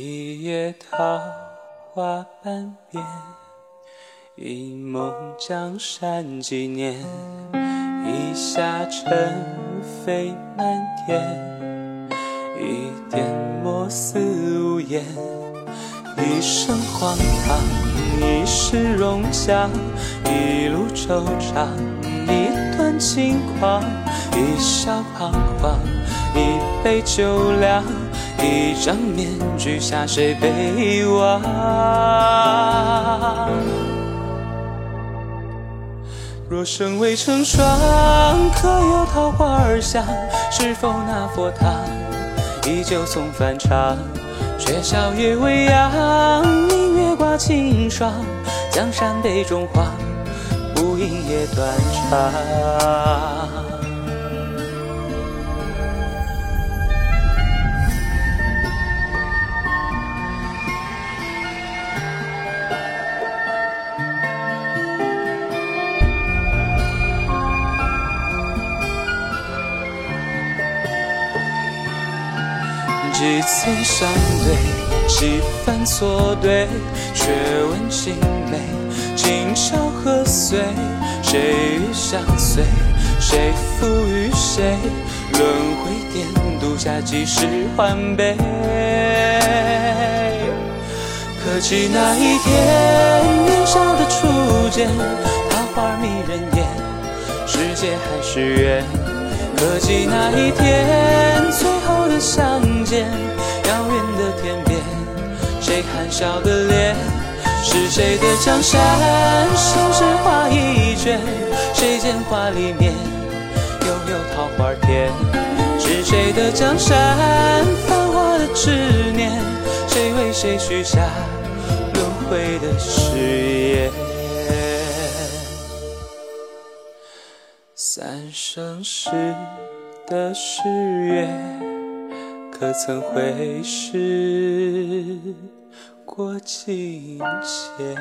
一夜桃花半边，一梦江山几年，一下尘飞满天，一点墨似无言，一生荒唐，一世荣强，一路惆怅，一段轻狂，一笑彷徨，一杯酒凉。一张面具下，谁被遗忘？若生未成双，可有桃花儿香？是否那佛堂依旧送梵唱？却笑夜未央，明月挂清霜。江山杯中黄，不应夜断肠。几次相对，几番错对，却问青梅，今朝何岁？谁与相随？谁负与谁？轮回颠，独下几世欢悲？可记那一天，年少的初见，桃花迷人眼，世界还是圆。可记那一天，最后的相见，遥远的天边，谁含笑的脸？是谁的江山，盛世画一卷？谁见画里面，又有桃花甜？是谁的江山，繁华的执念？谁为谁许下轮回的誓言？三生石的誓约，可曾会时过境迁？